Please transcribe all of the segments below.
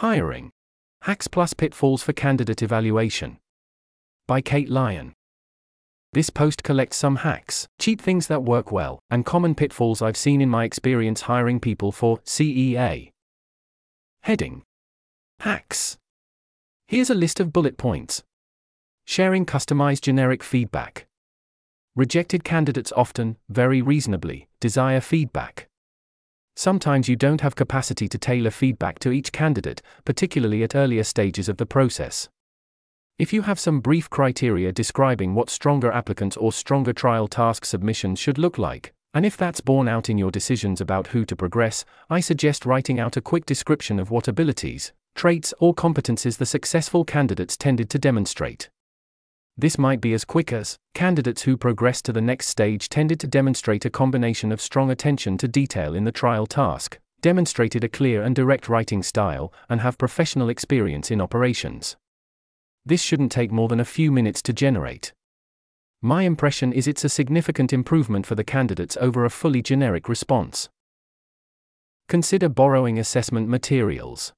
Hiring Hacks Plus Pitfalls for Candidate Evaluation. By Cait Lion. This post collects some hacks, cheap things that work well, and common pitfalls I've seen in my experience hiring people for CEA. Heading Hacks. Here's a list of bullet points. Sharing customized generic feedback. Rejected candidates often, very reasonably, desire feedback. Sometimes you don't have capacity to tailor feedback to each candidate, particularly at earlier stages of the process. If you have some brief criteria describing what stronger applicants or stronger trial task submissions should look like, and if that's borne out in your decisions about who to progress, I suggest writing out a quick description of what abilities, traits, or competences the successful candidates tended to demonstrate. This might be as quick as candidates who progressed to the next stage tended to demonstrate a combination of strong attention to detail in the trial task, demonstrated a clear and direct writing style, and have professional experience in operations. This shouldn't take more than a few minutes to generate. My impression is it's a significant improvement for the candidates over a fully generic response. Consider borrowing assessment materials.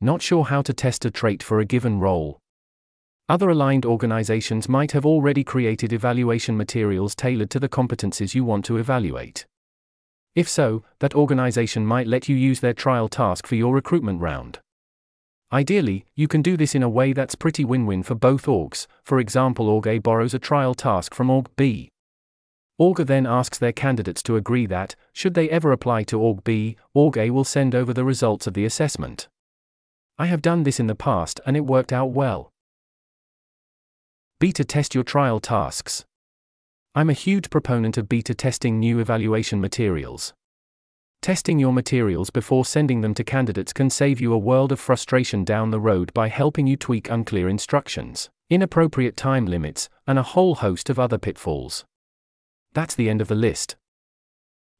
Not sure how to test a trait for a given role, other aligned organizations might have already created evaluation materials tailored to the competencies you want to evaluate. If so, that organization might let you use their trial task for your recruitment round. Ideally, you can do this in a way that's pretty win win for both orgs. For example, Org A borrows a trial task from Org B. Org A then asks their candidates to agree that, should they ever apply to Org B, Org A will send over the results of the assessment. I have done this in the past and it worked out well. Beta test your trial tasks. I'm a huge proponent of beta testing new evaluation materials. Testing your materials before sending them to candidates can save you a world of frustration down the road by helping you tweak unclear instructions, inappropriate time limits, and a whole host of other pitfalls. That's the end of the list.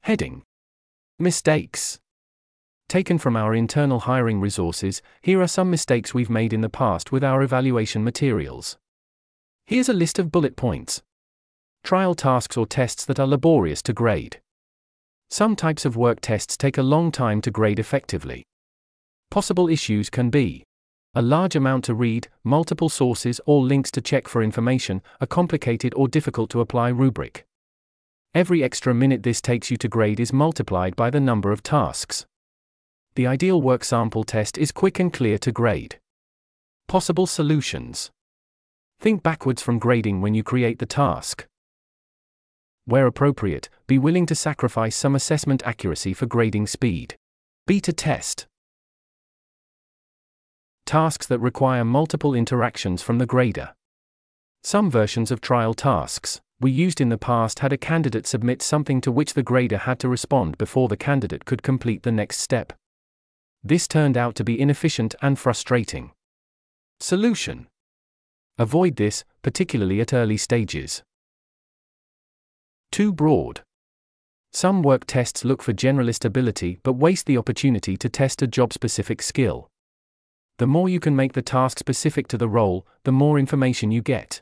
Heading Mistakes. Taken from our internal hiring resources, here are some mistakes we've made in the past with our evaluation materials. Here's a list of bullet points. Trial tasks or tests that are laborious to grade. Some types of work tests take a long time to grade effectively. Possible issues can be a large amount to read, multiple sources or links to check for information, a complicated or difficult to apply rubric. Every extra minute this takes you to grade is multiplied by the number of tasks. The ideal work sample test is quick and clear to grade. Possible solutions. Think backwards from grading when you create the task. Where appropriate, be willing to sacrifice some assessment accuracy for grading speed. Beta test. Tasks that require multiple interactions from the grader. Some versions of trial tasks we used in the past had a candidate submit something to which the grader had to respond before the candidate could complete the next step. This turned out to be inefficient and frustrating. Solution Avoid this, particularly at early stages. Too broad. Some work tests look for generalist ability but waste the opportunity to test a job specific skill. The more you can make the task specific to the role, the more information you get.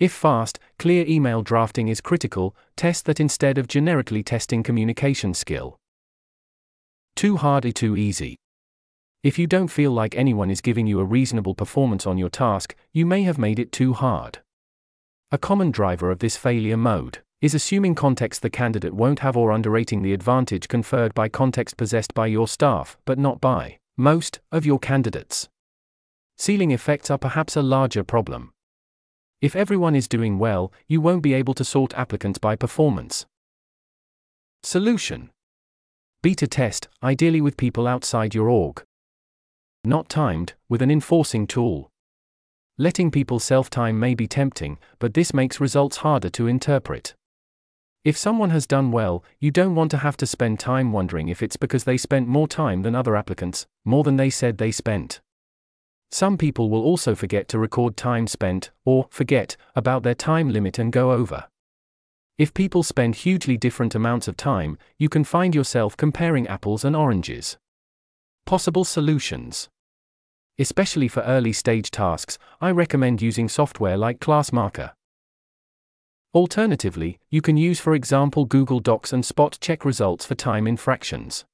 If fast, clear email drafting is critical, test that instead of generically testing communication skill. Too hard or too easy. If you don't feel like anyone is giving you a reasonable performance on your task, you may have made it too hard. A common driver of this failure mode is assuming context the candidate won't have or underrating the advantage conferred by context possessed by your staff, but not by most of your candidates. Ceiling effects are perhaps a larger problem. If everyone is doing well, you won't be able to sort applicants by performance. Solution Beta test, ideally with people outside your org not timed, with an enforcing tool. Letting people self time may be tempting, but this makes results harder to interpret. If someone has done well, you don't want to have to spend time wondering if it's because they spent more time than other applicants, more than they said they spent. Some people will also forget to record time spent, or forget about their time limit and go over. If people spend hugely different amounts of time, you can find yourself comparing apples and oranges. Possible solutions. Especially for early stage tasks, I recommend using software like ClassMarker. Alternatively, you can use, for example, Google Docs and spot check results for time infractions.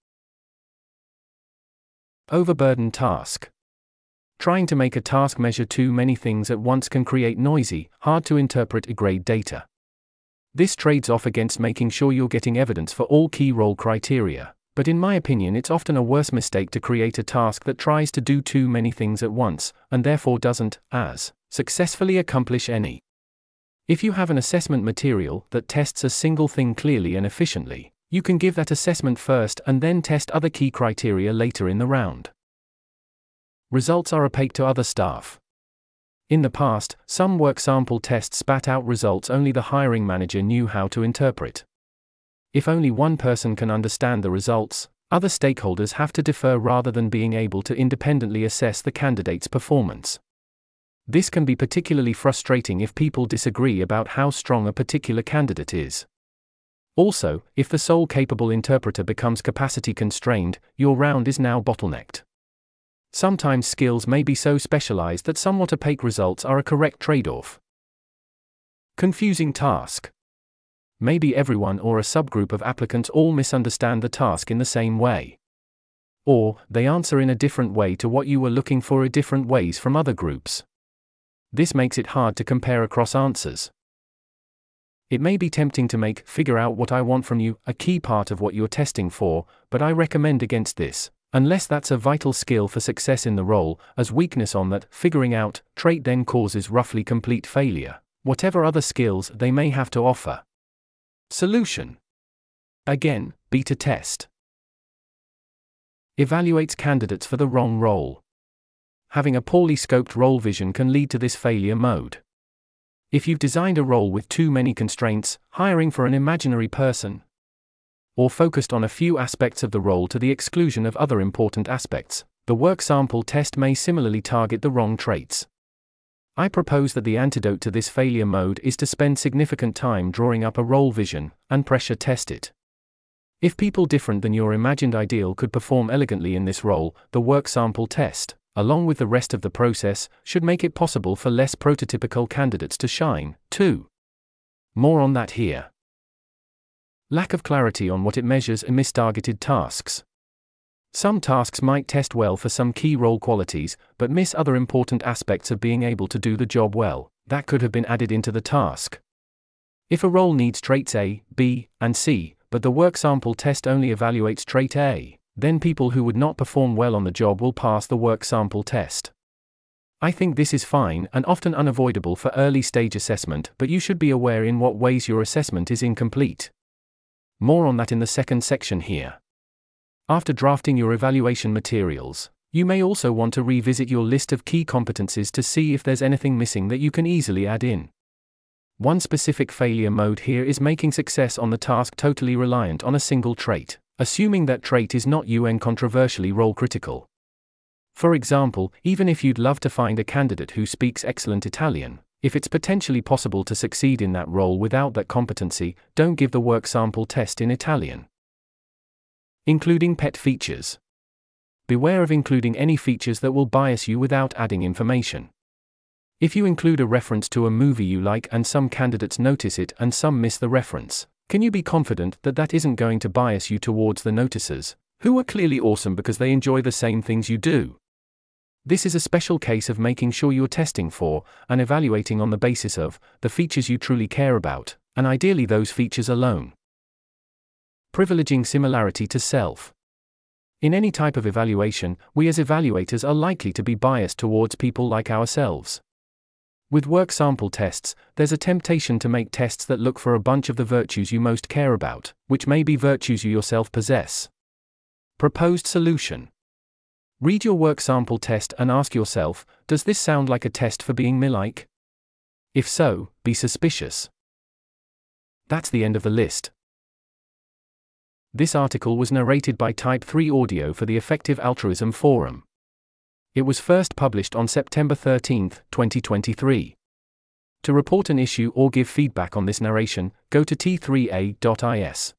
Overburdened task. Trying to make a task measure too many things at once can create noisy, hard to interpret grade data. This trades off against making sure you're getting evidence for all key role criteria, but in my opinion, it's often a worse mistake to create a task that tries to do too many things at once, and therefore doesn't, as, successfully accomplish any. If you have an assessment material that tests a single thing clearly and efficiently, you can give that assessment first and then test other key criteria later in the round. Results are opaque to other staff. In the past, some work sample tests spat out results only the hiring manager knew how to interpret. If only one person can understand the results, other stakeholders have to defer rather than being able to independently assess the candidate's performance. This can be particularly frustrating if people disagree about how strong a particular candidate is. Also, if the sole capable interpreter becomes capacity constrained, your round is now bottlenecked. Sometimes skills may be so specialized that somewhat opaque results are a correct trade off. Confusing task. Maybe everyone or a subgroup of applicants all misunderstand the task in the same way. Or, they answer in a different way to what you were looking for in different ways from other groups. This makes it hard to compare across answers. It may be tempting to make figure out what I want from you a key part of what you're testing for, but I recommend against this. Unless that's a vital skill for success in the role, as weakness on that figuring out trait then causes roughly complete failure, whatever other skills they may have to offer. Solution Again, beta test. Evaluates candidates for the wrong role. Having a poorly scoped role vision can lead to this failure mode. If you've designed a role with too many constraints, hiring for an imaginary person, or focused on a few aspects of the role to the exclusion of other important aspects, the work sample test may similarly target the wrong traits. I propose that the antidote to this failure mode is to spend significant time drawing up a role vision and pressure test it. If people different than your imagined ideal could perform elegantly in this role, the work sample test, along with the rest of the process, should make it possible for less prototypical candidates to shine, too. More on that here. Lack of clarity on what it measures and mistargeted tasks. Some tasks might test well for some key role qualities, but miss other important aspects of being able to do the job well, that could have been added into the task. If a role needs traits A, B, and C, but the work sample test only evaluates trait A, then people who would not perform well on the job will pass the work sample test. I think this is fine and often unavoidable for early stage assessment, but you should be aware in what ways your assessment is incomplete. More on that in the second section here. After drafting your evaluation materials, you may also want to revisit your list of key competencies to see if there's anything missing that you can easily add in. One specific failure mode here is making success on the task totally reliant on a single trait, assuming that trait is not UN controversially role critical. For example, even if you'd love to find a candidate who speaks excellent Italian, if it's potentially possible to succeed in that role without that competency, don't give the work sample test in Italian. Including pet features. Beware of including any features that will bias you without adding information. If you include a reference to a movie you like and some candidates notice it and some miss the reference, can you be confident that that isn't going to bias you towards the noticers, who are clearly awesome because they enjoy the same things you do? This is a special case of making sure you're testing for, and evaluating on the basis of, the features you truly care about, and ideally those features alone. Privileging similarity to self. In any type of evaluation, we as evaluators are likely to be biased towards people like ourselves. With work sample tests, there's a temptation to make tests that look for a bunch of the virtues you most care about, which may be virtues you yourself possess. Proposed solution Read your work sample test and ask yourself Does this sound like a test for being me like? If so, be suspicious. That's the end of the list. This article was narrated by Type 3 Audio for the Effective Altruism Forum. It was first published on September 13, 2023. To report an issue or give feedback on this narration, go to t3a.is.